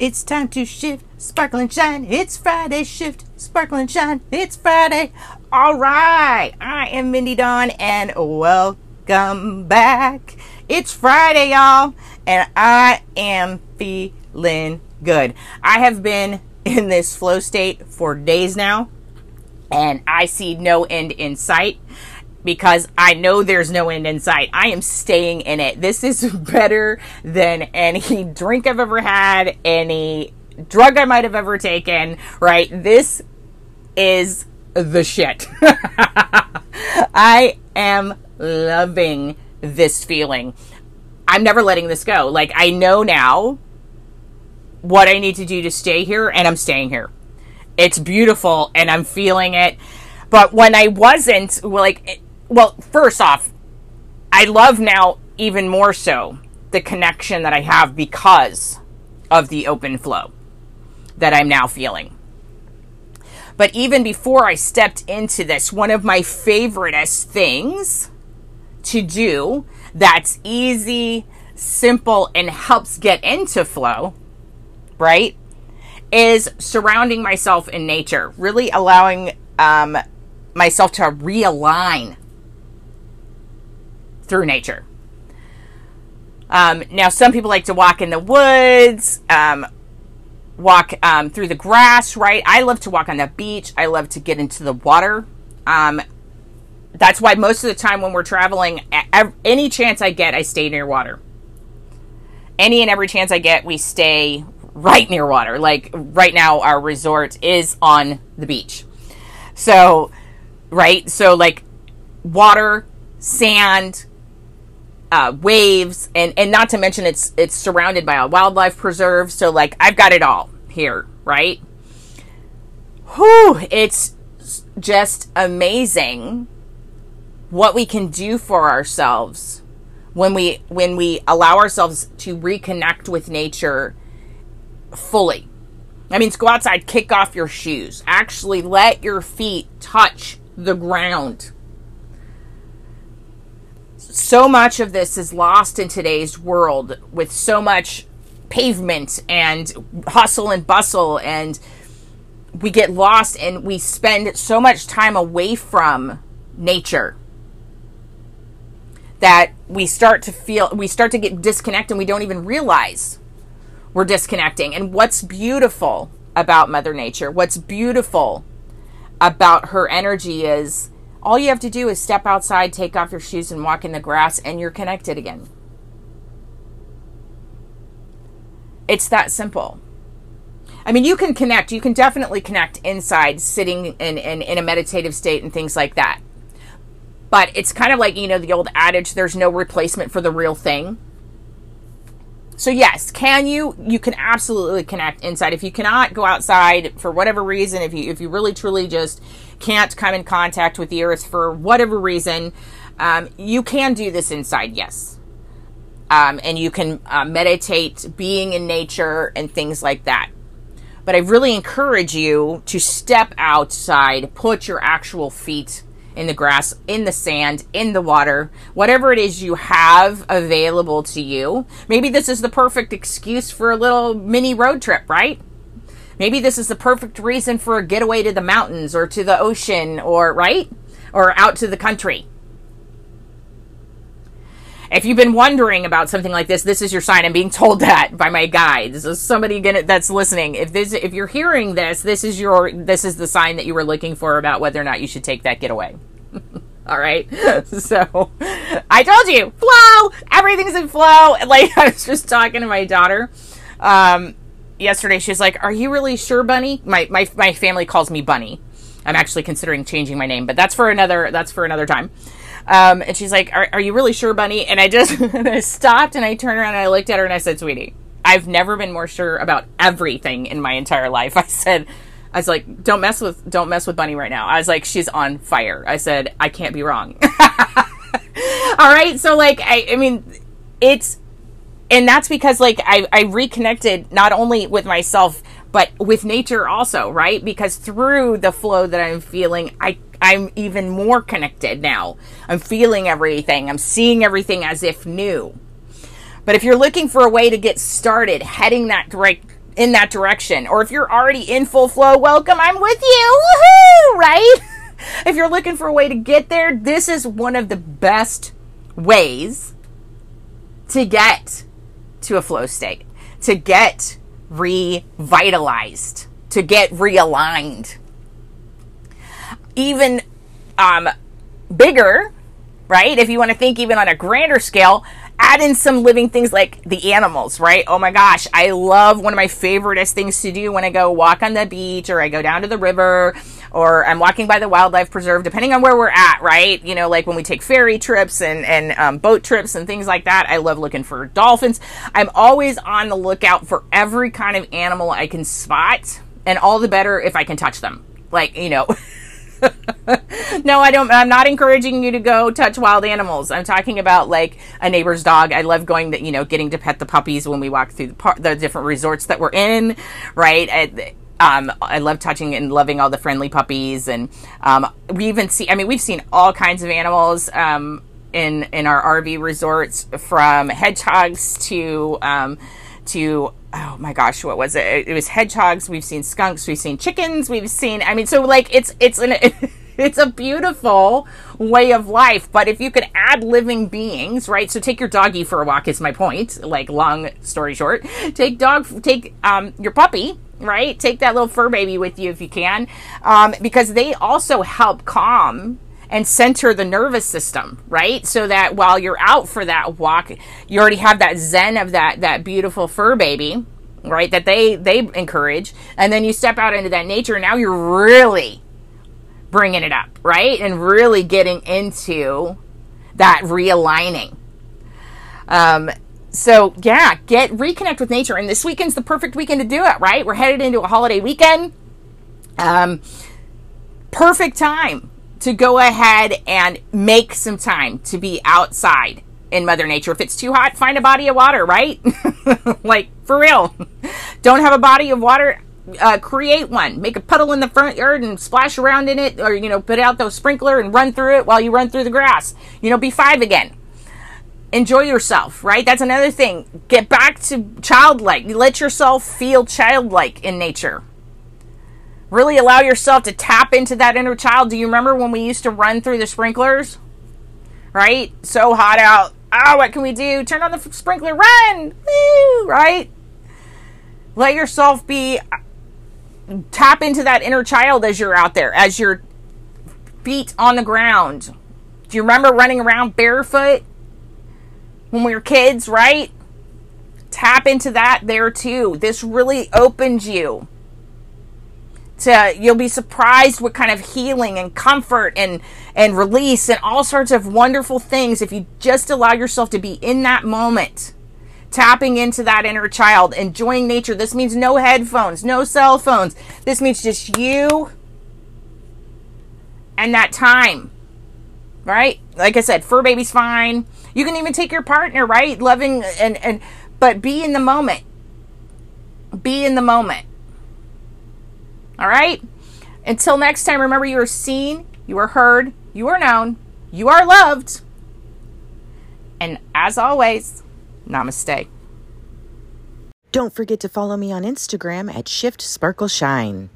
It's time to shift, sparkle and shine. It's Friday, shift, sparkle and shine. It's Friday. All right. I am Mindy Dawn and welcome back. It's Friday, y'all, and I am feeling good. I have been in this flow state for days now, and I see no end in sight because I know there's no end in sight. I am staying in it. This is better than any drink I've ever had, any drug I might have ever taken, right? This is the shit. I am loving this feeling. I'm never letting this go. Like, I know now what I need to do to stay here, and I'm staying here. It's beautiful, and I'm feeling it. But when I wasn't, like, well, first off, I love now even more so the connection that I have because of the open flow that I'm now feeling. But even before I stepped into this, one of my favoriteest things to do that's easy, simple, and helps get into flow, right? Is surrounding myself in nature, really allowing um, myself to realign through nature. Um, now, some people like to walk in the woods, um, walk um, through the grass, right? I love to walk on the beach. I love to get into the water. Um, that's why most of the time when we're traveling, any chance I get, I stay near water. Any and every chance I get, we stay right near water. Like right now, our resort is on the beach. So, right? So, like water, sand, uh, waves, and and not to mention it's it's surrounded by a wildlife preserve. So like I've got it all here, right? Whew, it's just amazing what we can do for ourselves when we when we allow ourselves to reconnect with nature fully. I mean, go outside, kick off your shoes, actually let your feet touch the ground so much of this is lost in today's world with so much pavement and hustle and bustle and we get lost and we spend so much time away from nature that we start to feel we start to get disconnected and we don't even realize we're disconnecting. And what's beautiful about mother nature what's beautiful about her energy is all you have to do is step outside, take off your shoes, and walk in the grass, and you're connected again. It's that simple. I mean, you can connect. You can definitely connect inside, sitting in, in, in a meditative state and things like that. But it's kind of like, you know, the old adage there's no replacement for the real thing. So yes, can you? You can absolutely connect inside. If you cannot go outside for whatever reason, if you if you really truly just can't come in contact with the earth for whatever reason, um, you can do this inside. Yes, um, and you can uh, meditate, being in nature, and things like that. But I really encourage you to step outside, put your actual feet in the grass, in the sand, in the water, whatever it is you have available to you. Maybe this is the perfect excuse for a little mini road trip, right? Maybe this is the perfect reason for a getaway to the mountains or to the ocean or, right? Or out to the country. If you've been wondering about something like this, this is your sign. I'm being told that by my guide. This is somebody gonna, that's listening. If this, if you're hearing this, this is your, this is the sign that you were looking for about whether or not you should take that getaway. All right. So I told you, flow. Everything's in flow. Like I was just talking to my daughter um, yesterday. She was like, "Are you really sure, Bunny?" My my my family calls me Bunny. I'm actually considering changing my name, but that's for another that's for another time. Um, and she's like, are, are, you really sure, Bunny? And I just I stopped and I turned around and I looked at her and I said, Sweetie, I've never been more sure about everything in my entire life. I said, I was like, don't mess with don't mess with Bunny right now. I was like, she's on fire. I said, I can't be wrong. All right, so like, I, I mean, it's and that's because like I, I reconnected not only with myself but with nature also right because through the flow that i'm feeling i I'm even more connected now. I'm feeling everything. I'm seeing everything as if new. But if you're looking for a way to get started, heading that right in that direction. Or if you're already in full flow, welcome, I'm with you. Woohoo! Right? if you're looking for a way to get there, this is one of the best ways to get to a flow state, to get revitalized, to get realigned. Even um, bigger, right? If you want to think even on a grander scale, add in some living things like the animals, right? Oh my gosh, I love one of my favoriteest things to do when I go walk on the beach or I go down to the river or I'm walking by the wildlife preserve, depending on where we're at, right? You know, like when we take ferry trips and, and um, boat trips and things like that. I love looking for dolphins. I'm always on the lookout for every kind of animal I can spot, and all the better if I can touch them. Like, you know. no, I don't. I'm not encouraging you to go touch wild animals. I'm talking about like a neighbor's dog. I love going that you know getting to pet the puppies when we walk through the, par- the different resorts that we're in. Right. I, um, I love touching and loving all the friendly puppies, and um, we even see. I mean, we've seen all kinds of animals um, in in our RV resorts, from hedgehogs to um, to oh my gosh, what was it? It was hedgehogs. We've seen skunks. We've seen chickens. We've seen. I mean, so like it's it's an it's a beautiful way of life. But if you could add living beings, right? So take your doggy for a walk. Is my point. Like long story short, take dog take um your puppy. Right, take that little fur baby with you if you can, um, because they also help calm and center the nervous system, right? So that while you're out for that walk, you already have that zen of that that beautiful fur baby, right? That they they encourage, and then you step out into that nature. And now you're really bringing it up, right? And really getting into that realigning. Um, so yeah, get reconnect with nature, and this weekend's the perfect weekend to do it, right? We're headed into a holiday weekend. Um, perfect time to go ahead and make some time to be outside in Mother Nature. If it's too hot, find a body of water, right? like, for real. Don't have a body of water? Uh, create one. Make a puddle in the front yard and splash around in it, or, you know, put out those sprinkler and run through it while you run through the grass. You know, be five again. Enjoy yourself, right? That's another thing. Get back to childlike. Let yourself feel childlike in nature Really allow yourself to tap into that inner child. Do you remember when we used to run through the sprinklers? Right? So hot out. Oh, what can we do? Turn on the sprinkler, run! Woo! Right? Let yourself be tap into that inner child as you're out there, as your feet on the ground. Do you remember running around barefoot when we were kids, right? Tap into that there too. This really opens you you'll be surprised what kind of healing and comfort and and release and all sorts of wonderful things if you just allow yourself to be in that moment tapping into that inner child enjoying nature. This means no headphones no cell phones. This means just you and that time right? Like i said fur baby's fine. You can even take your partner right? Loving and and but be in the moment. Be in the moment all right? Until next time, remember you are seen, you are heard, you are known, you are loved. And as always, namaste. Don't forget to follow me on Instagram at Shift Sparkle Shine.